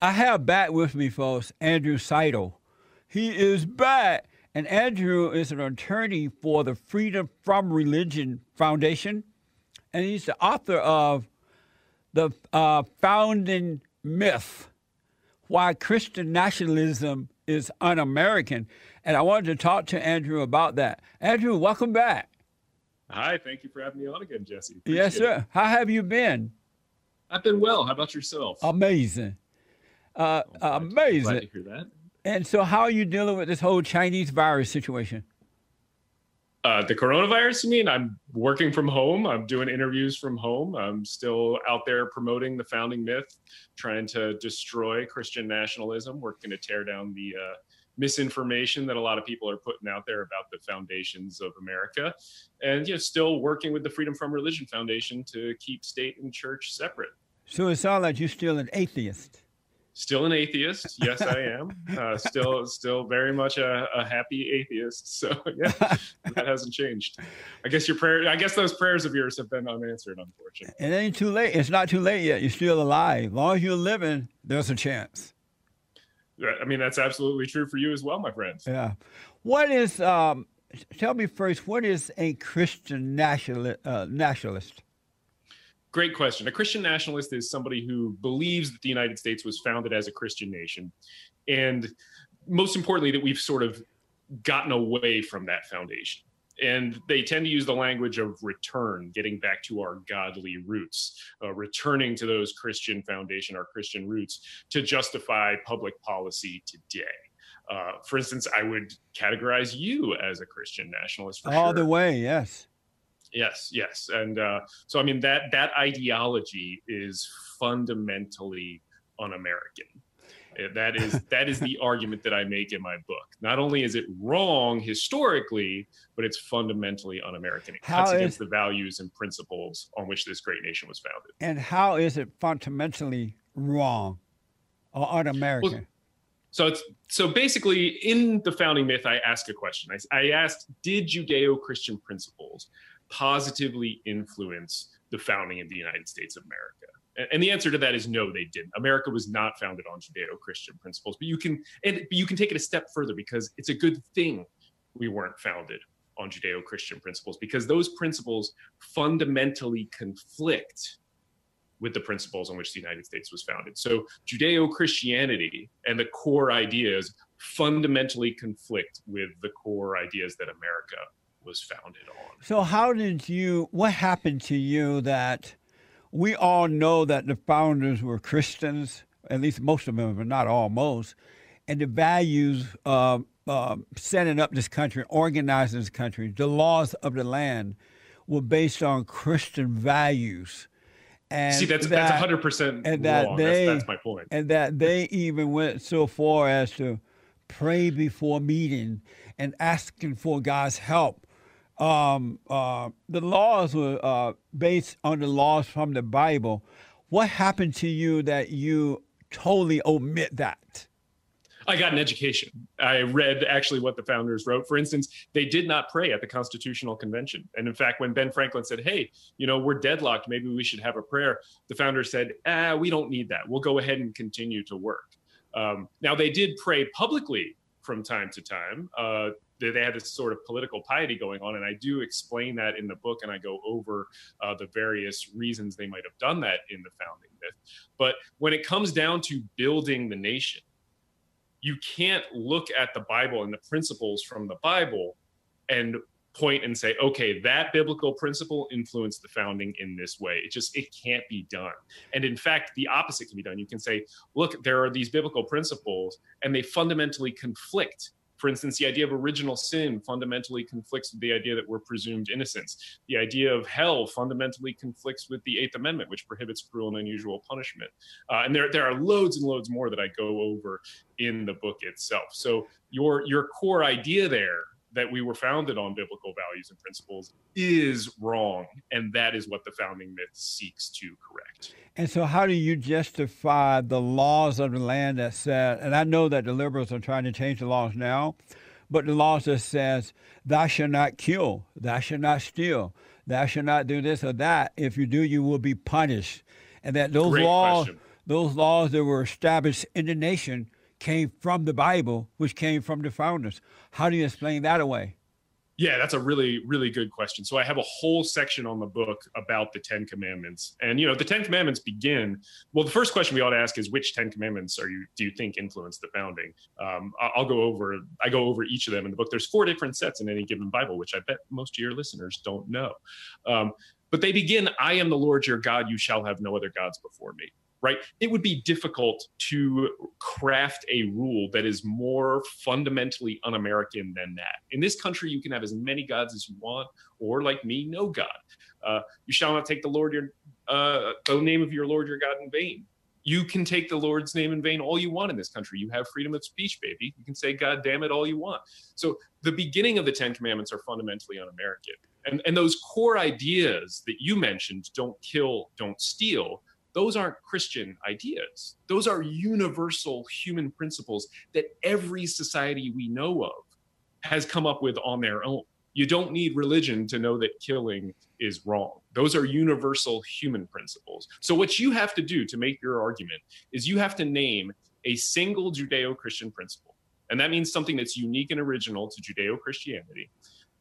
I have back with me, folks, Andrew Seidel. He is back. And Andrew is an attorney for the Freedom from Religion Foundation. And he's the author of The uh, Founding Myth Why Christian Nationalism is Un American. And I wanted to talk to Andrew about that. Andrew, welcome back. Hi, thank you for having me on again, Jesse. Appreciate yes, sir. It. How have you been? I've been well. How about yourself? Amazing. Uh, oh, amazing. Glad to hear that. And so, how are you dealing with this whole Chinese virus situation? Uh, the coronavirus, you mean? I'm working from home. I'm doing interviews from home. I'm still out there promoting the founding myth, trying to destroy Christian nationalism, working to tear down the uh, misinformation that a lot of people are putting out there about the foundations of America, and you know, still working with the Freedom from Religion Foundation to keep state and church separate. So it sounds like you're still an atheist still an atheist. Yes, I am. Uh, still, still very much a, a, happy atheist. So yeah, that hasn't changed. I guess your prayer. I guess those prayers of yours have been unanswered, unfortunately. It ain't too late. It's not too late yet. You're still alive. As long as you're living, there's a chance. I mean, that's absolutely true for you as well, my friend. Yeah. What is? Um, tell me first. What is a Christian nationalist? Uh, nationalist? Great question. A Christian nationalist is somebody who believes that the United States was founded as a Christian nation. And most importantly, that we've sort of gotten away from that foundation. And they tend to use the language of return, getting back to our godly roots, uh, returning to those Christian foundation, our Christian roots, to justify public policy today. Uh, for instance, I would categorize you as a Christian nationalist. All sure. the way, yes. Yes, yes, and uh, so I mean that that ideology is fundamentally un-American. Uh, that is that is the argument that I make in my book. Not only is it wrong historically, but it's fundamentally un-American. It how cuts is, against the values and principles on which this great nation was founded. And how is it fundamentally wrong or un-American? Well, so it's so basically in the founding myth, I ask a question. I, I asked, did Judeo-Christian principles positively influence the founding of the United States of America? And the answer to that is no, they didn't. America was not founded on Judeo-Christian principles. But you can and you can take it a step further because it's a good thing we weren't founded on Judeo-Christian principles because those principles fundamentally conflict with the principles on which the United States was founded. So Judeo-Christianity and the core ideas fundamentally conflict with the core ideas that America was founded on. So, how did you, what happened to you that we all know that the founders were Christians, at least most of them, but not all, most, and the values uh, uh, setting up this country, organizing this country, the laws of the land were based on Christian values. And See, that's that, that's hundred percent and that wrong. They, that's, that's my point. And that they even went so far as to pray before meeting and asking for God's help um, uh, the laws were uh, based on the laws from the Bible. What happened to you that you totally omit that? I got an education. I read actually what the founders wrote. For instance, they did not pray at the Constitutional Convention. And in fact, when Ben Franklin said, Hey, you know, we're deadlocked, maybe we should have a prayer, the founders said, Ah, we don't need that. We'll go ahead and continue to work. Um, now, they did pray publicly from time to time. Uh, they, they had this sort of political piety going on. And I do explain that in the book, and I go over uh, the various reasons they might have done that in the founding myth. But when it comes down to building the nation, you can't look at the Bible and the principles from the Bible and point and say okay that biblical principle influenced the founding in this way it just it can't be done and in fact the opposite can be done you can say look there are these biblical principles and they fundamentally conflict for instance, the idea of original sin fundamentally conflicts with the idea that we're presumed innocence. The idea of hell fundamentally conflicts with the Eighth Amendment, which prohibits cruel and unusual punishment. Uh, and there, there are loads and loads more that I go over in the book itself. So your your core idea there that we were founded on biblical values and principles is wrong. And that is what the founding myth seeks to correct. And so, how do you justify the laws of the land that said, and I know that the liberals are trying to change the laws now, but the laws that says, thou shalt not kill, thou shalt not steal, thou shalt not do this or that. If you do, you will be punished. And that those Great laws, question. those laws that were established in the nation came from the Bible, which came from the founders. How do you explain that away? Yeah, that's a really, really good question. So I have a whole section on the book about the Ten Commandments, and you know, the Ten Commandments begin. Well, the first question we ought to ask is, which Ten Commandments are you do you think influenced the founding? Um, I'll go over. I go over each of them in the book. There's four different sets in any given Bible, which I bet most of your listeners don't know. Um, but they begin, "I am the Lord your God; you shall have no other gods before me." Right? It would be difficult to craft a rule that is more fundamentally un American than that. In this country, you can have as many gods as you want, or like me, no God. Uh, you shall not take the Lord your uh, the name of your Lord your God in vain. You can take the Lord's name in vain all you want in this country. You have freedom of speech, baby. You can say God damn it all you want. So the beginning of the Ten Commandments are fundamentally un American. And, and those core ideas that you mentioned don't kill, don't steal those aren't Christian ideas. Those are universal human principles that every society we know of has come up with on their own. You don't need religion to know that killing is wrong. Those are universal human principles. So, what you have to do to make your argument is you have to name a single Judeo Christian principle. And that means something that's unique and original to Judeo Christianity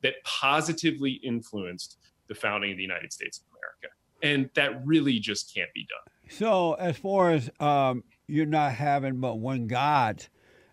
that positively influenced the founding of the United States of America and that really just can't be done. So, as far as um, you're not having but one God,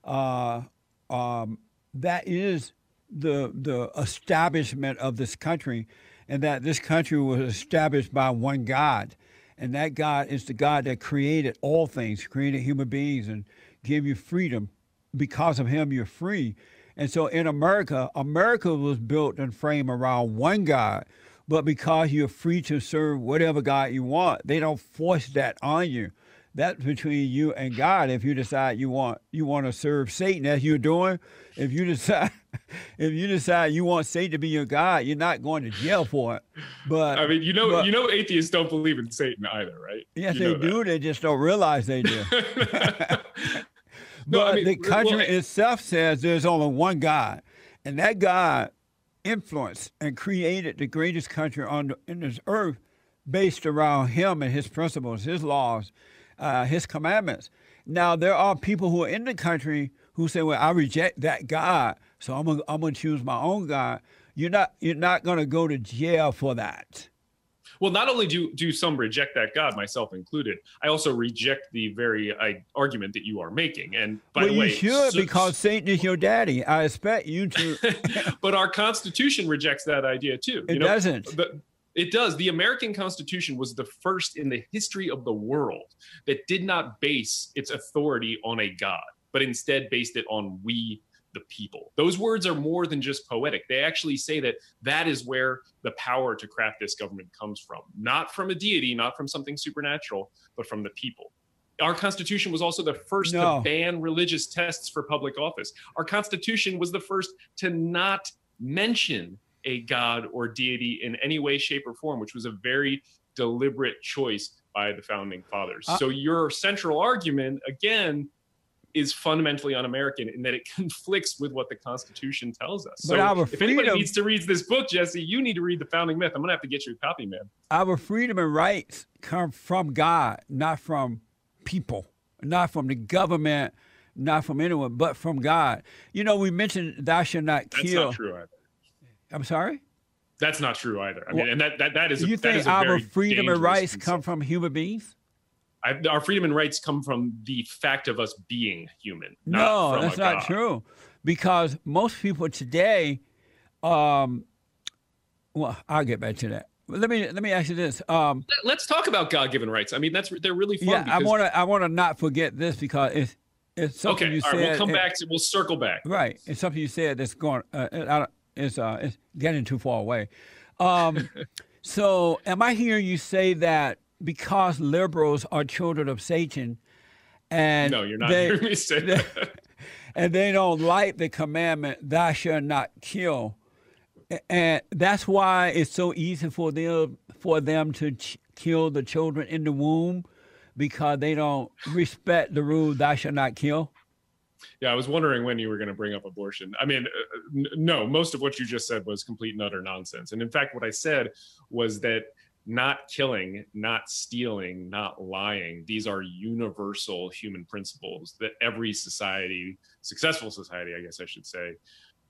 uh, um, that is the the establishment of this country, and that this country was established by one God, and that God is the God that created all things, created human beings, and gave you freedom. Because of Him, you're free. And so, in America, America was built and framed around one God but because you're free to serve whatever God you want, they don't force that on you. That's between you and God. If you decide you want you want to serve Satan as you're doing, if you decide if you decide you want Satan to be your God, you're not going to jail for it. But I mean, you know, but, you know, atheists don't believe in Satan either, right? Yes, you they do. That. They just don't realize they do. no, but I mean, the country well, itself says there's only one God, and that God influenced and created the greatest country on the, in this earth based around him and his principles, his laws, uh, his commandments. Now, there are people who are in the country who say, well, I reject that God, so I'm I'm gonna choose my own God. You're not, you're not gonna go to jail for that. Well, not only do do some reject that God, myself included, I also reject the very I, argument that you are making. And by well, the way, you should so, because Satan is your daddy. I expect you to. but our Constitution rejects that idea too. It you know, doesn't. It does. The American Constitution was the first in the history of the world that did not base its authority on a God, but instead based it on we the people. Those words are more than just poetic. They actually say that that is where the power to craft this government comes from, not from a deity, not from something supernatural, but from the people. Our Constitution was also the first no. to ban religious tests for public office. Our Constitution was the first to not mention a god or deity in any way, shape, or form, which was a very deliberate choice by the founding fathers. Uh, so, your central argument, again, is fundamentally un-American in that it conflicts with what the Constitution tells us. So, if freedom, anybody needs to read this book, Jesse, you need to read the Founding Myth. I'm gonna have to get you a copy, man. Our freedom and rights come from God, not from people, not from the government, not from anyone, but from God. You know, we mentioned thou shalt not kill. That's not true either. I'm sorry. That's not true either. I mean, and that that, that is. You a, think our freedom and rights come from human beings? I, our freedom and rights come from the fact of us being human. no, that's not God. true, because most people today, um, well, I'll get back to that. Let me let me ask you this. Um, Let's talk about God-given rights. I mean, that's they're really fun. Yeah, I want to I want to not forget this because it's it's something okay, you said. Right, we'll come it, back to we'll circle back. Right, it's something you said that's going. Uh, it's uh, it's getting too far away. Um, so, am I hearing you say that because liberals are children of Satan, and no, you're not they, hearing me say that. and they don't like the commandment, "Thou shalt not kill," and that's why it's so easy for them for them to ch- kill the children in the womb because they don't respect the rule, "Thou shalt not kill." Yeah, I was wondering when you were going to bring up abortion. I mean, uh, no, most of what you just said was complete and utter nonsense. And in fact, what I said was that not killing, not stealing, not lying. These are universal human principles that every society, successful society, I guess I should say,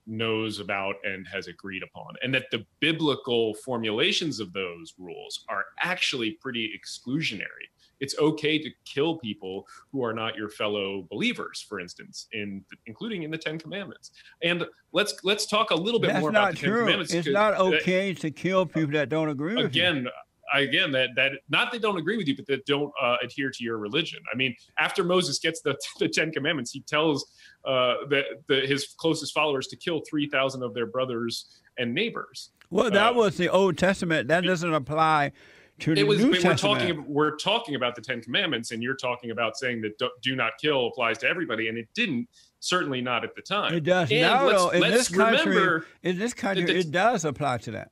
knows about and has agreed upon. And that the biblical formulations of those rules are actually pretty exclusionary. It's okay to kill people who are not your fellow believers, for instance, in including in the Ten Commandments. And let's let's talk a little bit That's more not about the true. Ten Commandments. It's not that- okay to kill people that don't agree with you. again again that that not that don't agree with you but that don't uh, adhere to your religion i mean after moses gets the, the 10 commandments he tells uh, that the, his closest followers to kill 3000 of their brothers and neighbors Well, that uh, was the Old Testament. That doesn't apply to the it was New we're talking we're talking about the 10 commandments and you're talking about saying that do, do not kill applies to everybody and it didn't certainly not at the time it does and now, let's. In let's this country, remember in this country, that- it does apply to that.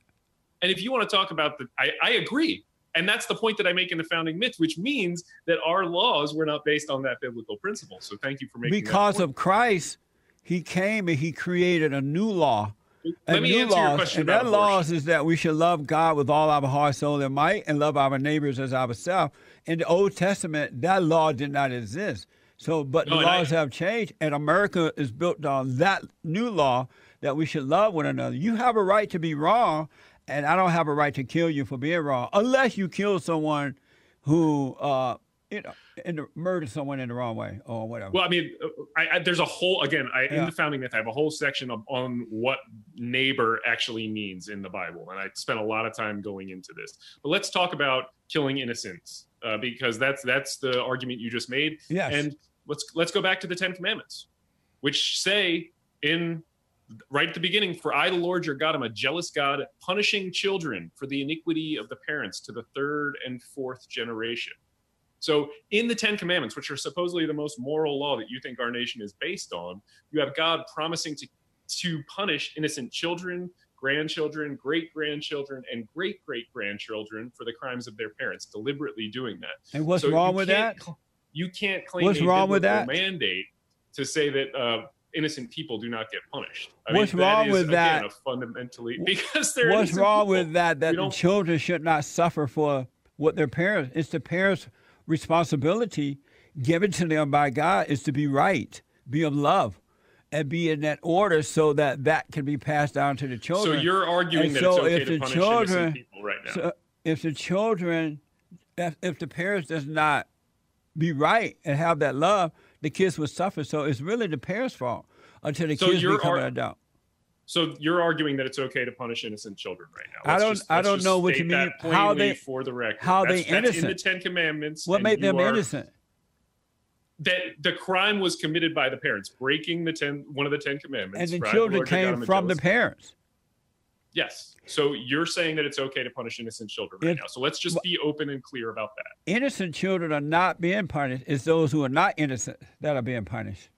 And if you want to talk about the, I, I agree. And that's the point that I make in the founding myth, which means that our laws were not based on that biblical principle. So thank you for making Because of Christ, He came and He created a new law. Let me new answer your question and about that abortion. laws is that we should love God with all our heart, soul, and might, and love our neighbors as ourselves. In the Old Testament, that law did not exist. So, but No, the and I- laws have changed, and America is built on that new law that we should love one another. You have a right to be wrong, and I don't have a right to kill you for being wrong, unless you kill someone who, uh, you know, the, murder someone in the wrong way or whatever. Well, I mean, uh, I, I, there's a whole again I, in the founding myth. I have a whole section of, on what neighbor actually means in the Bible, and I spent a lot of time going into this. But let's talk about killing innocents uh, because that's that's the argument you just made. yes. And let's let's go back to the Ten Commandments, which say in right at the beginning, "For I, the Lord your God, am a jealous God, punishing children for the iniquity of the parents to the third and fourth generation." So, in the Ten Commandments, which are supposedly the most moral law that you think our nation is based on, you have God promising to to punish innocent children, grandchildren, great grandchildren, and great great grandchildren for the crimes of their parents, deliberately doing that. and what's So wrong with that? You can't claim What's a wrong with that? mandate to say that uh, innocent people do not get punished. I What's mean, wrong is, with again, that? Fundamentally, because they're What's wrong people. with that? That the children should not suffer for what their parents. It's the parents' responsibility given to them by God is to be right, be of love, and be in that order so that that can be passed down to the children. So you're arguing And that so it's okay if to the punish children- people right now. So if the children, if, if the parents does not be right and have that love, the kids will suffer. So it's really the parents' fault until the So kids become ar- an adult. So you're arguing that it's okay to punish innocent children right now. I Let's don't- just- I don't know what you mean. How they- for the record. how that's, they that's in the? Ten Commandments. What made them are- innocent? That the crime was committed by the parents, breaking the ten one of the Ten Commandments. And the I, children Lord came from the parents. Yes. So you're saying that it's okay to punish innocent children right It- now. So let's just be open and clear about that. innocent children are not being punished. It's those who are not innocent that are being punished.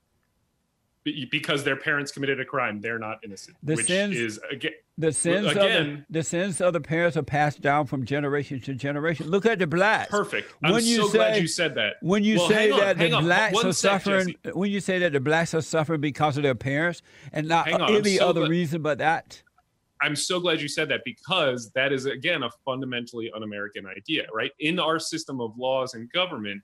Be- Because their parents committed a crime, they're not innocent. The which sins- is again The sins of the, the sins of the parents are passed down from generation to generation. Look at the blacks. perfect. I'm When you so glad say- you said that. When you Well, say on, that the on. blacks One are sec, suffering, Jesse. when you say that the blacks are suffering because of their parents and not on, any so other glad- reason but that. I'm so glad you said that because that is again a fundamentally un-American idea, right? In our system of laws and government,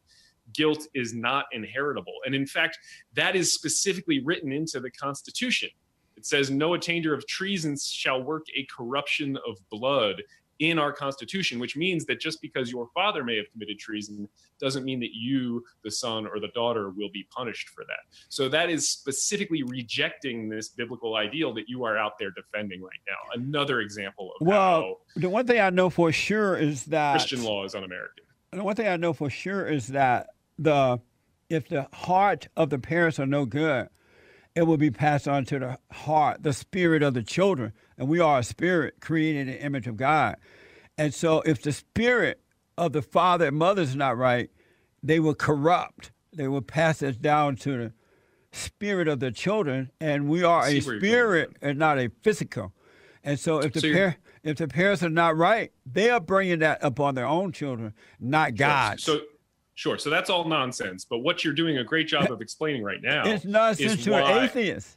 guilt is not inheritable, and in fact, that is specifically written into the Constitution. It says, "No attainder of treason shall work a corruption of blood." In our Constitution, which means that just because your father may have committed treason doesn't mean that you, the son or the daughter, will be punished for that. So that is specifically rejecting this biblical ideal that you are out there defending right now. Another example of Well, The one thing I know for sure is that Christian law is un-American. the one thing I know for sure is that the if the heart of the parents are no good, it will be passed on to the heart, the spirit of the children. And we are a spirit created in the image of God. And so if the spirit of the father and mother is not right, they will corrupt. They will pass it down to the spirit of the children. And we are a see where you're going with spirit and not a physical. And so if the So par- if the parents are not right, they are bringing that upon their own children, not God. So, sure. So that's all nonsense. But what you're doing a great job of explaining right now it's nonsense is to an why- atheist.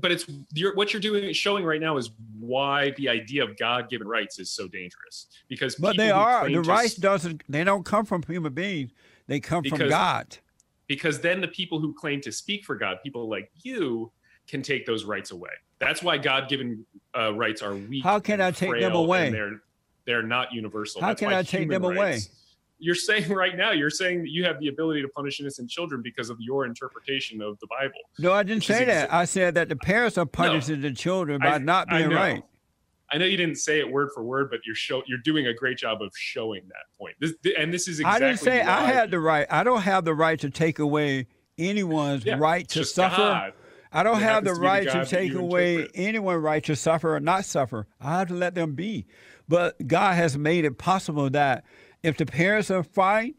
but it's you're, what you're doing showing right now is why the idea of god-given rights is so dangerous because but they are the rights doesn't they don't come from human beings they come because, from god because then the people who claim to speak for god people like you can take those rights away that's why god-given uh, rights are weak how can i take them away they're they're not universal how that's can i take them away you're saying right now you're saying that you have the ability to punish innocent children because of your interpretation of the bible no i didn't say that. i said that the parents are punishing no, the children by I, not being right. I know you didn't say it word for word but you're show you're doing a great job of showing that point. This, and this is exactly i didn't say i had the right i don't have the right to take away anyone's yeah, right to suffer. God. I don't it have the right to, to take away anyone's right to suffer or not suffer. I have to let them be. But God has made it possible that if the parents are fine,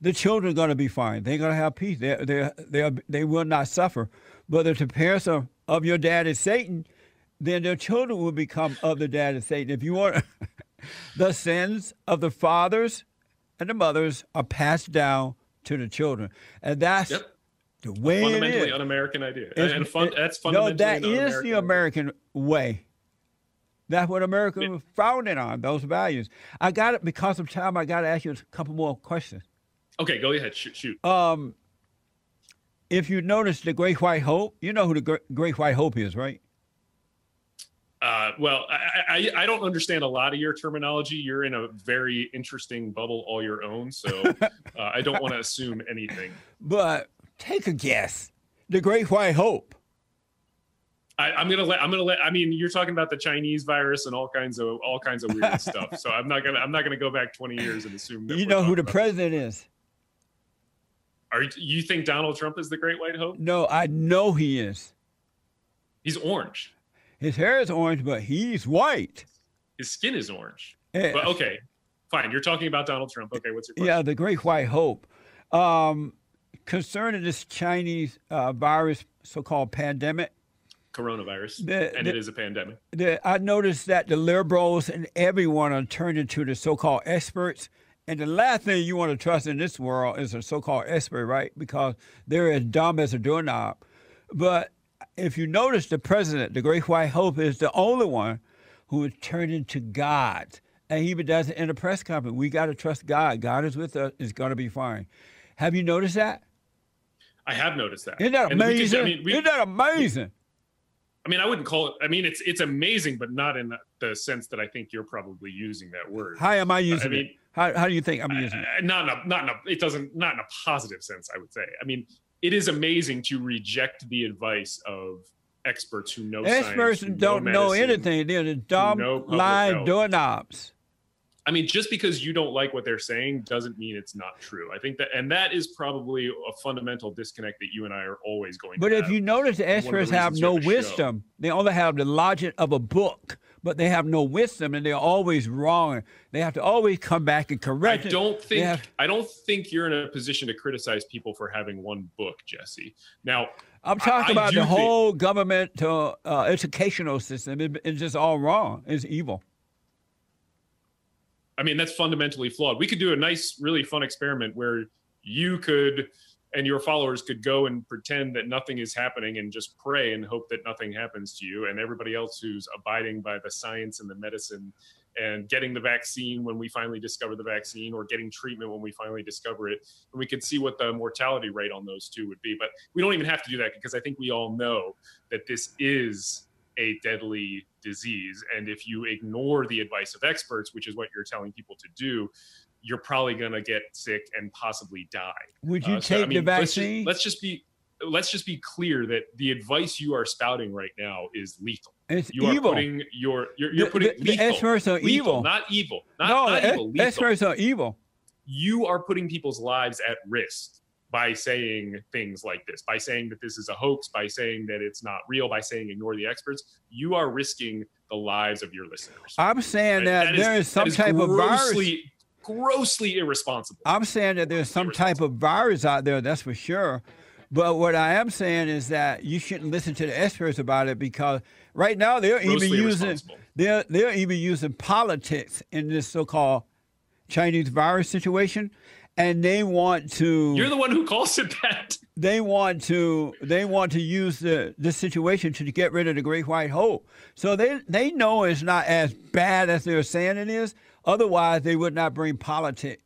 the children are going to be fine. They're going to have peace. They they they they will not suffer. But if the parents are of your dad is Satan, then their children will become of the dad is Satan. If you want, the sins of the fathers and the mothers are passed down to the children, and that's. Yep. The way fundamentally it is. un-American idea, it's, and fun, it, that's fundamentally no. That is the American way. That's what America was founded on, those values. I got it because of time. I got to ask you a couple more questions. Okay, go ahead. Shoot. shoot. Um, if you notice the Great White Hope, you know who the Great White Hope is, right? Uh, well, I, I, I, don't understand a lot of your terminology. You're in a very interesting bubble all your own, so uh, I don't want to assume anything. But take a guess. The Great White Hope. I, am gonna let I'm gonna let I mean you're talking about the Chinese virus and all kinds of all kinds of weird stuff. So I'm not gonna I'm not gonna go back 20 years and assume you know who the president is. Are you think Donald Trump is the Great White Hope? No, I know he is. He's orange. His hair is orange, but he's white. His skin is orange. Eh. But okay, fine. You're talking about Donald Trump. Okay, what's your question? Yeah, the Great White Hope. Um, concerning this Chinese uh, virus, so-called pandemic, coronavirus, the, and the, it is a pandemic. The, I noticed that the liberals and everyone are turned into the so-called experts. And the last thing you want to trust in this world is a so-called expert, right? Because they're as dumb as a doorknob. But if you notice, the president, the Great White Hope, is the only one who is turned into God. And he even does it in a press conference. We got to trust God. God is with us. It's going to be fine. Have you noticed that? I have noticed that. Isn't that amazing? Can, I mean, we, Isn't that amazing? I mean, I wouldn't call it. I mean, it's it's amazing, but not in the sense that I think you're probably using that word. How am I using I mean, it? How, how do you think I'm using it? Not in a, not in a, it doesn't not in a positive sense. I would say. I mean, it is amazing to reject the advice of experts who know experts science, don't know, medicine, know anything. They're the dumb lying doorknobs. I mean, just because you don't like what they're saying doesn't mean it's not true. I think that, and that is probably a fundamental disconnect that you and I are always going. But if you notice, the experts have no wisdom. Show. They only have the logic of a book, but they have no wisdom, and they're always wrong. They have to always come back and correct. I don't it. think. Have, I don't think you're in a position to criticize people for having one book, Jesse. Now. I'm talking I, about I the whole think, government uh, educational system. It, it's just all wrong. It's evil. I mean, that's fundamentally flawed. We could do a nice, really fun experiment where you could and your followers could go and pretend that nothing is happening and just pray and hope that nothing happens to you and everybody else who's abiding by the science and the medicine and getting the vaccine when we finally discover the vaccine or getting treatment when we finally discover it and we could see what the mortality rate on those two would be but we don't even have to do that because i think we all know that this is a deadly disease. And if you ignore the advice of experts, which is what you're telling people to do, you're probably going to get sick and possibly die. Would you uh, take so, I mean, the vaccine? Let's just, let's just, be let's just be clear that the advice you are spouting right now is lethal. It's you evil. are putting your you're, you're putting the, the, lethal, experts are lethal, evil, not evil. Not, no, not the evil, lethal. experts are evil. You are putting people's lives at risk by saying things like this, by saying that this is a hoax, by saying that it's not real, by saying ignore the experts, you are risking the lives of your listeners. I'm saying that, that there is, is some type grossly, of virus. Grossly irresponsible. I'm saying that there's some type of virus out there, that's for sure. But what I am saying is that you shouldn't listen to the experts about it because right now they're grossly even using they're they're even using politics in this so-called Chinese virus situation and they want to. You're the one who calls it that. They want to. They want to use the this situation to get rid of the Great White Hope. So they they know it's not as bad as they're saying it is. Otherwise, they would not bring politics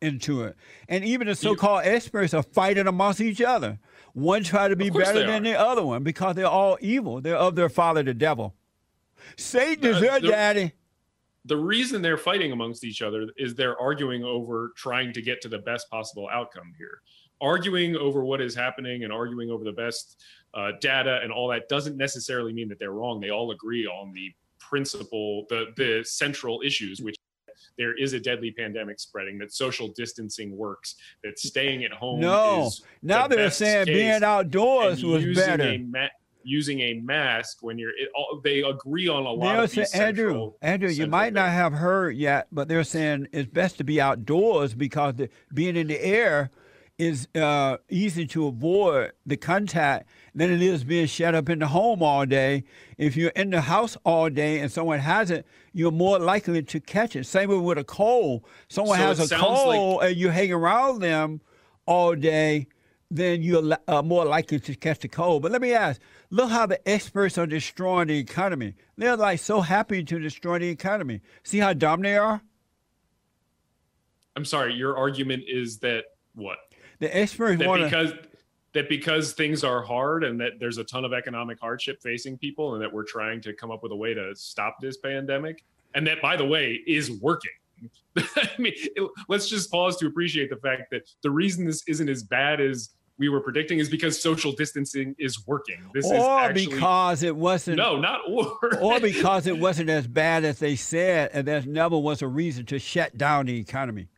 into it. And even the so-called experts are fighting amongst each other. One try to be better than the other one because they're all evil. They're of their father, the devil. Satan is uh, their the, daddy. The reason they're fighting amongst each other is they're arguing over trying to get to the best possible outcome here. Arguing over what is happening and arguing over the best uh, data and all that doesn't necessarily mean that they're wrong. They all agree on the principle, the the central issues, which there is a deadly pandemic spreading, that social distancing works, that staying at home. No, now the they're saying being outdoors was better. Ma- using a mask when you're, it, all, they agree on a lot they're of these saying, Andrew, Andrew, you might not have heard yet, but they're saying it's best to be outdoors because the, being in the air is uh, easy to avoid the contact than it is being shut up in the home all day. If you're in the house all day and someone has it, you're more likely to catch it. Same with a cold. Someone so has a cold like- and you hang around them all day, then you're uh, more likely to catch the cold. But let me ask look how the experts are destroying the economy. They're like so happy to destroy the economy. See how dumb they are? I'm sorry, your argument is that what? The experts that want because that because things are hard and that there's a ton of economic hardship facing people and that we're trying to come up with a way to stop this pandemic and that by the way is working i mean it, let's just pause to appreciate the fact that the reason this isn't as bad as we were predicting is because social distancing is working. This or is actually, because it wasn't. No, not or. or because it wasn't as bad as they said, and there never was a reason to shut down the economy.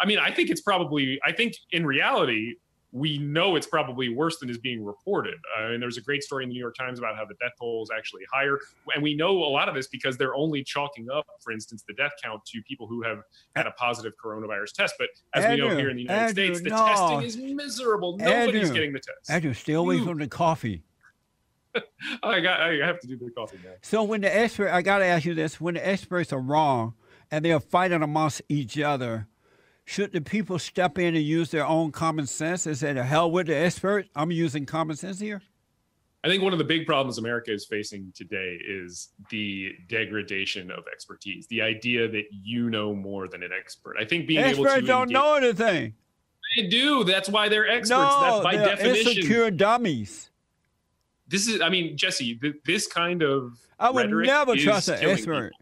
I mean, I think it's probably. I think in reality, we know it's probably worse than is being reported. Uh, and there's a great story in the New York Times about how the death toll is actually higher. And we know a lot of this because they're only chalking up, for instance, the death count to people who have had a positive coronavirus test. But as Andrew, we know here in the United Andrew, States, the no. testing is miserable. Nobody's Andrew, getting the test. Andrew, stay away from the coffee. I got. I have to do the coffee now. So when the expert, I got to ask you this: when the experts are wrong and they are fighting amongst each other, should the people step in and use their own common sense and say, the hell with the expert? I'm using common sense here? I think one of the big problems America is facing today is the degradation of expertise. The idea that you know more than an expert. I think being experts able to don't engage, know anything. They do. That's why they're experts. No, That's by they're definition. Insecure dummies. This is. I mean, Jesse. Th- this kind of. I would never trust an expert. People.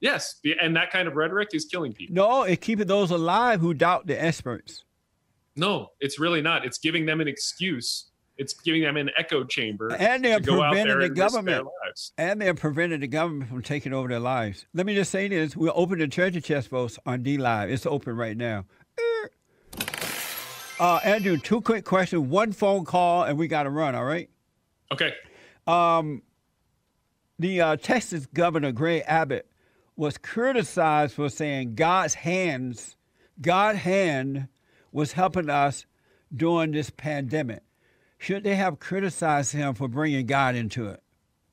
Yes, and that kind of rhetoric is killing people. No, it's keeping those alive who doubt the experts. No, it's really not. It's giving them an excuse. It's giving them an echo chamber. And they're preventing the government. And they're preventing the government from taking over their lives. Let me just say this: we're open the treasure chest votes on DLive. It's open right now. Uh, Andrew, two quick questions, one phone call, and we got to run. All right. Okay. Um, the uh, Texas governor Greg Abbott was criticized for saying God's hands, God's hand was helping us during this pandemic. Should they have criticized him for bringing God into it,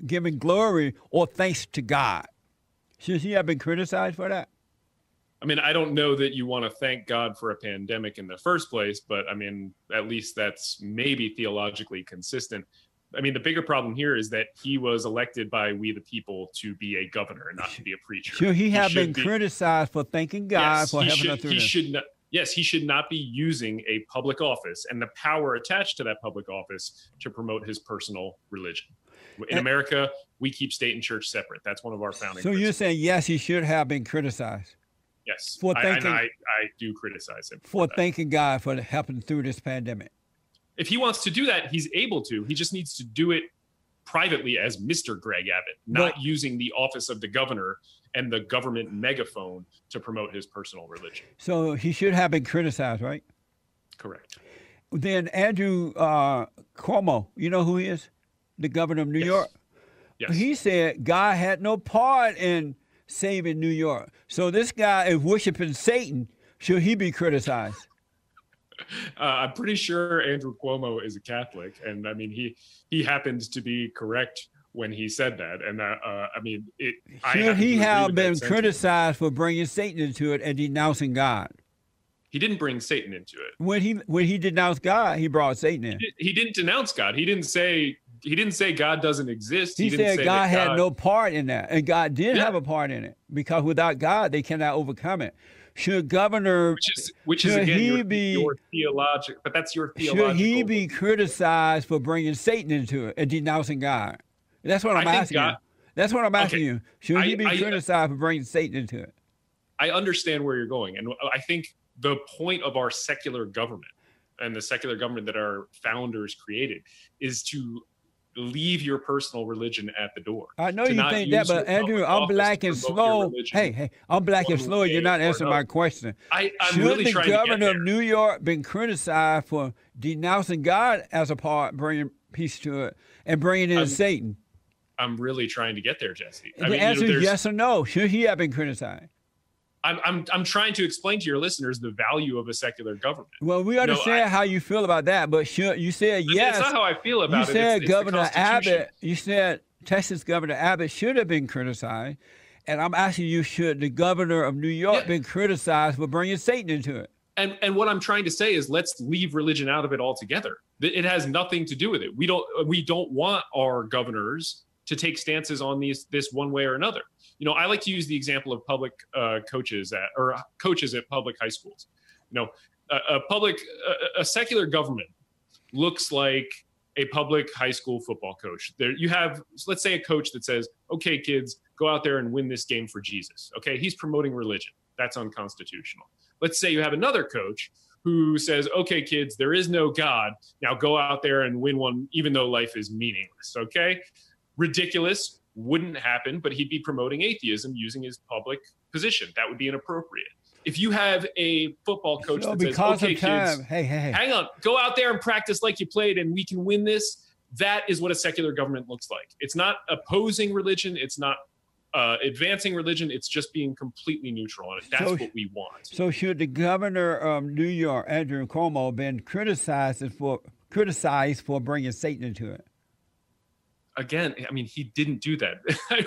giving glory or thanks to God? Should he have been criticized for that? I mean, I don't know that you want to thank God for a pandemic in the first place, but I mean, at least that's maybe theologically consistent. I mean, the bigger problem here is that he was elected by we the people to be a governor and not to be a preacher. Sure, he, he have been be, criticized for thanking God yes, for having should, through he should not. Yes, he should not be using a public office and the power attached to that public office to promote his personal religion. In and, America, we keep state and church separate. That's one of our founding. So principles. you're saying yes, he should have been criticized. Yes, for thanking, I, I, I do criticize him for, for thanking God for helping through this pandemic if he wants to do that, he's able to. He just needs to do it privately as Mr. Greg Abbott, not but, using the office of the governor and the government megaphone to promote his personal religion. So he should have been criticized, right? Correct. Then Andrew uh, Cuomo, you know who he is? The governor of New yes. York. Yes. He said God had no part in saving New York. So this guy is worshiping Satan. Should he be criticized? Uh, I'm pretty sure Andrew Cuomo is a Catholic, and I mean he he happened to be correct when he said that. And uh, uh, I mean, it. Should he have been criticized for bringing Satan into it and denouncing God? He didn't bring Satan into it. When he when he denounced God, he brought Satan in. He, he didn't denounce God. He didn't say he didn't say God doesn't exist. He, He, said didn't God say that had God- no part in that, and God did Yeah. have a part in it because without God, they cannot overcome it. Should Governor which is which is again he your, be- your theological, but that's your theological. should he be criticized for bringing Satan into it and denouncing God? That's what I'm I asking God- That's what I'm asking Okay. you. Should he I- be I- uh, criticized for bringing Satan into it? I understand where you're going, and I think the point of our secular government and the secular government that our founders created is to leave your personal religion at the door. I know you think that, but Andrew, I'm black and slow. Hey, hey, I'm black and slow. You're not answering my question. I, I'm Should really the trying governor of New York been criticized for denouncing God as a part, bringing peace to it, and bringing in I'm- Satan? I'm really trying to get there, Jesse. I the mean, you know, answer is yes or no. Should he have been criticized? I'm, I'm, I'm trying to explain to your listeners the value of a secular government. Well, we understand how you feel about that, but should you said yes? It's not how I feel you about it. said It's- Governor. Abbott. You said Texas Governor Abbott should have been criticized, and I'm asking you, should the governor of New York Yeah. been criticized for bringing Satan into it? And and what I'm trying to say is let's leave religion out of it altogether. It it has nothing to do with it. We don't we don't want our governors to take stances on these this one way or another. You know, I like to use the example of public uh, coaches at or coaches at public high schools. You know, a, a public a, a secular government looks like a public high school football coach. There you have let's say a coach that says, "Okay, kids, go out there and win this game for Jesus." Okay, he's promoting religion. That's unconstitutional. Let's say you have another coach who says, "Okay, kids, there is no God. Now go out there and win one even though life is meaningless." Okay? Ridiculous, wouldn't happen, but he'd be promoting atheism using his public position. That would be inappropriate. If you have a football coach So that says, "Okay, kids, hey, hey, hey. hang on, go out there and practice like you played, and we can win this. That is what a secular government looks like. It's not opposing religion. It's not uh, advancing religion. It's just being completely neutral on it. That's So- what we want. So should the governor of New York, Andrew Cuomo, been criticized for criticized for bringing Satan into it? Again, I mean, he didn't do that. I,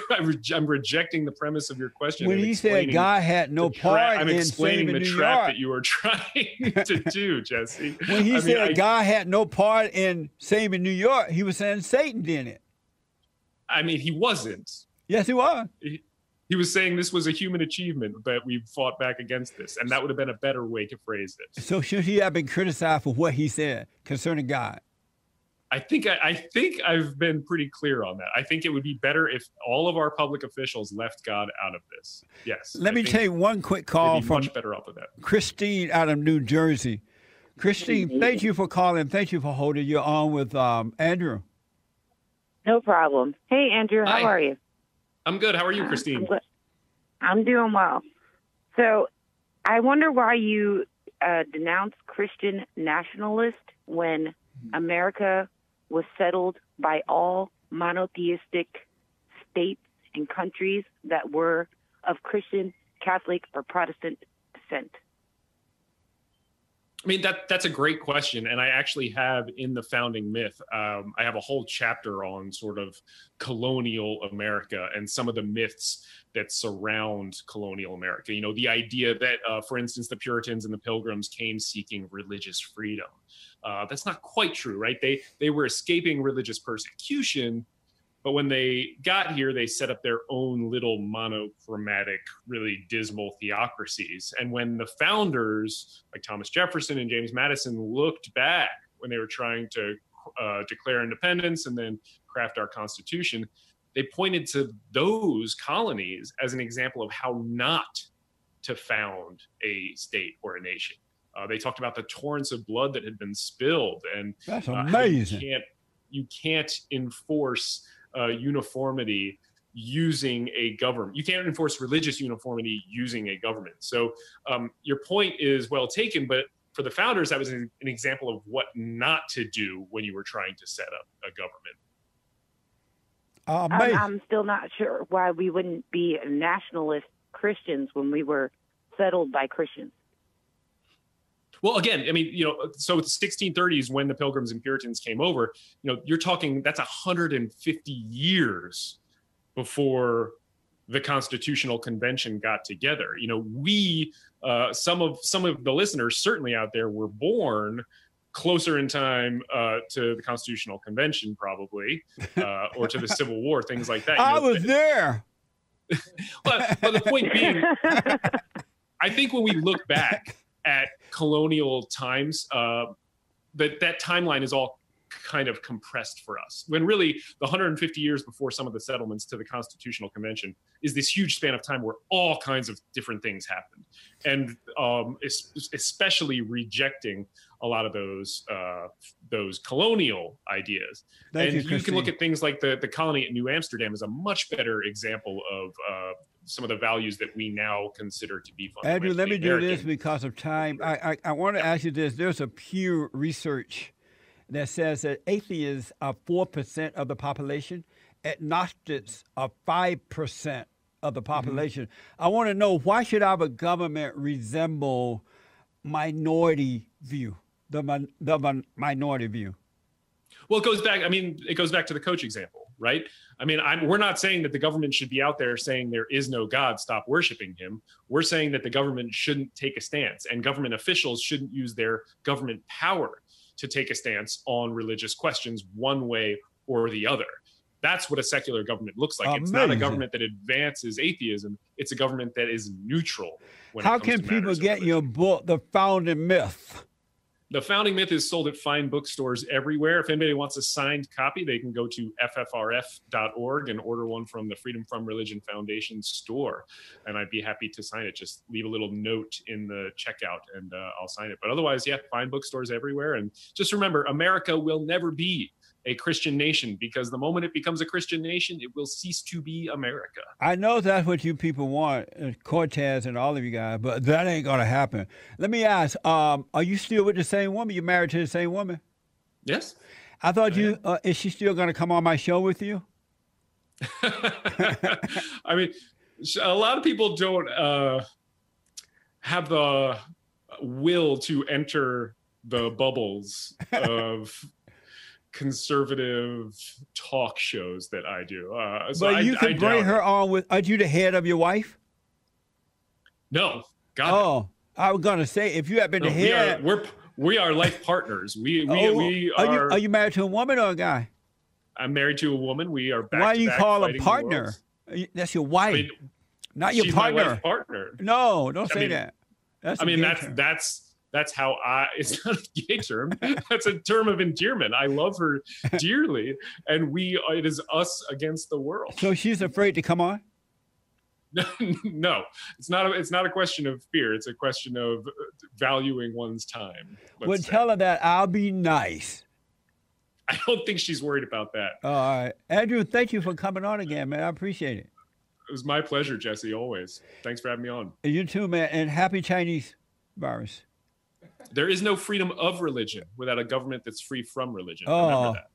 I'm rejecting the premise of your question. When he said God had no the tra- part I'm in explaining the New trap York. that you were trying to do, Jesse. When he I mean, said I- God had no part in saving New York, he was saying Satan did it. I mean, he wasn't. Yes, he was. He was saying this was a human achievement but we fought back against this, and that would have been a better way to phrase this. So should he have been criticized for what he said concerning God? I think I, I think I've been pretty clear on that. I think it would be better if all of our public officials left God out of this. Yes. Let I me think take one quick call be from much better off with that. Christine out of New Jersey. Christine, thank you for calling. Thank you for holding. You're on with um, Andrew. No problem. Hey, Andrew, how Hi. are you? I'm good. How are you, I'm Christine? I'm doing well. So, I wonder why you uh, denounce Christian nationalists when America was settled by all monotheistic states and countries that were of Christian, Catholic, or Protestant descent. I mean that that's a great question, and I actually have in the founding myth. Um, I have a whole chapter on sort of colonial America and some of the myths that surround colonial America. You know, the idea that, uh, for instance, the Puritans and the Pilgrims came seeking religious freedom. Uh, that's not quite true, right? They they were escaping religious persecution, but when they got here, they set up their own little monochromatic, really dismal theocracies. And when the founders, like Thomas Jefferson and James Madison, looked back when they were trying to uh, declare independence and then craft our Constitution, they pointed to those colonies as an example of how not to found a state or a nation. Uh, they talked about the torrents of blood that had been spilled and That's uh, amazing. You can't you can't enforce uh, uniformity using a government. You can't enforce religious uniformity using a government. So um, your point is well taken, but for the founders, that was an, an example of what not to do when you were trying to set up a government. Uh, I'm. I'm still not sure why we wouldn't be nationalist Christians when we were settled by Christians. Well, again, I mean, you know, so it's 1630s when the Pilgrims and Puritans came over. You know, you're talking that's 150 years before the Constitutional Convention got together. You know, we uh, some of some of the listeners certainly out there were born closer in time uh, to the Constitutional Convention, probably, uh, or to the Civil War, things like that. You I know, was there. but, but the point being, I think when we look back at colonial times, uh, that that timeline is all kind of compressed for us. When really the 150 years before some of the settlements to the Constitutional Convention is this huge span of time where all kinds of different things happened, and um, es- especially rejecting a lot of those uh, those colonial ideas. Thank and you, you, can look at things like the the colony at New Amsterdam as a much better example of. Uh, some of the values that we now consider to be fundamental. Andrew, let me fundamentally do this because of time. I, I, I want to ask you this. There's a Pew research that says that atheists are 4% of the population, agnostics are 5% of the mm-hmm. population. I want to know why should our government resemble minority view, the, the minority view? Well, it goes back. I mean, it goes back to the coach example, right? I mean, I'm, we're not saying that the government should be out there saying there is no God, stop worshiping him. We're saying that the government shouldn't take a stance, and government officials shouldn't use their government power to take a stance on religious questions one way or the other. That's what a secular government looks like. It's not a government that advances atheism. It's a government that is neutral. How can people get your book, The Founding Myth? The Founding Myth is sold at fine bookstores everywhere. If anybody wants a signed copy, they can go to ffrf.org and order one from the Freedom from Religion Foundation store. And I'd be happy to sign it. Just leave a little note in the checkout and uh, I'll sign it. But otherwise, yeah, fine bookstores everywhere. And just remember, America will never be a Christian nation because the moment it becomes a Christian nation, it will cease to be America. I know that's what you people want, uh, Cortez and all of you guys, but that ain't gonna happen. Let me ask: um, Are you still with the same woman? You married to the same woman? Yes? I thought you. Uh, is she still gonna come on my show with you? I mean, a lot of people don't uh, have the will to enter the bubbles of conservative talk shows that I do. Uh, so but I, you I can bring her it. on with. Are you the head of your wife? No, God, Oh, I was gonna say if you had been no, the we are head. we're we are life partners. We we, oh, we are, are. you are you married to a woman or a guy? I'm married to a woman. We are back Why do you call a partner? you- That's your wife, I mean, not your partner. partner. No, don't I say mean- that. That's I mean, that's term. that's that's how I. It's not a gay term. that's a term of endearment. I love her dearly, and we. It is us against the world. So she's afraid to come on. no, no, it's not. A, it's not a question of fear. It's a question of valuing one's time. Well, say. tell her that I'll be nice. I don't think she's worried about that. All right. Andrew, thank you for coming on again, man. I appreciate it. It was my pleasure, Jesse. Always. Thanks for having me on. You too, man. And happy Chinese virus. There is no freedom of religion without a government that's free from religion. Oh. Remember that.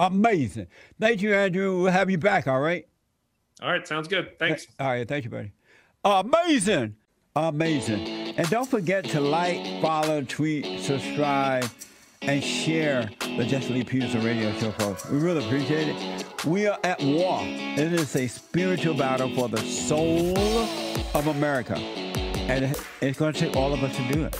Amazing. Thank you, Andrew. We'll have you back, all right? All right, sounds good. Thanks. All right. Thank you, buddy. Amazing. Amazing. And don't forget to like, follow, tweet, subscribe, and share the Jesse Lee Peterson radio show, folks. We really appreciate it. We are at war. It is a spiritual battle for the soul of America. And it's going to take all of us to do it.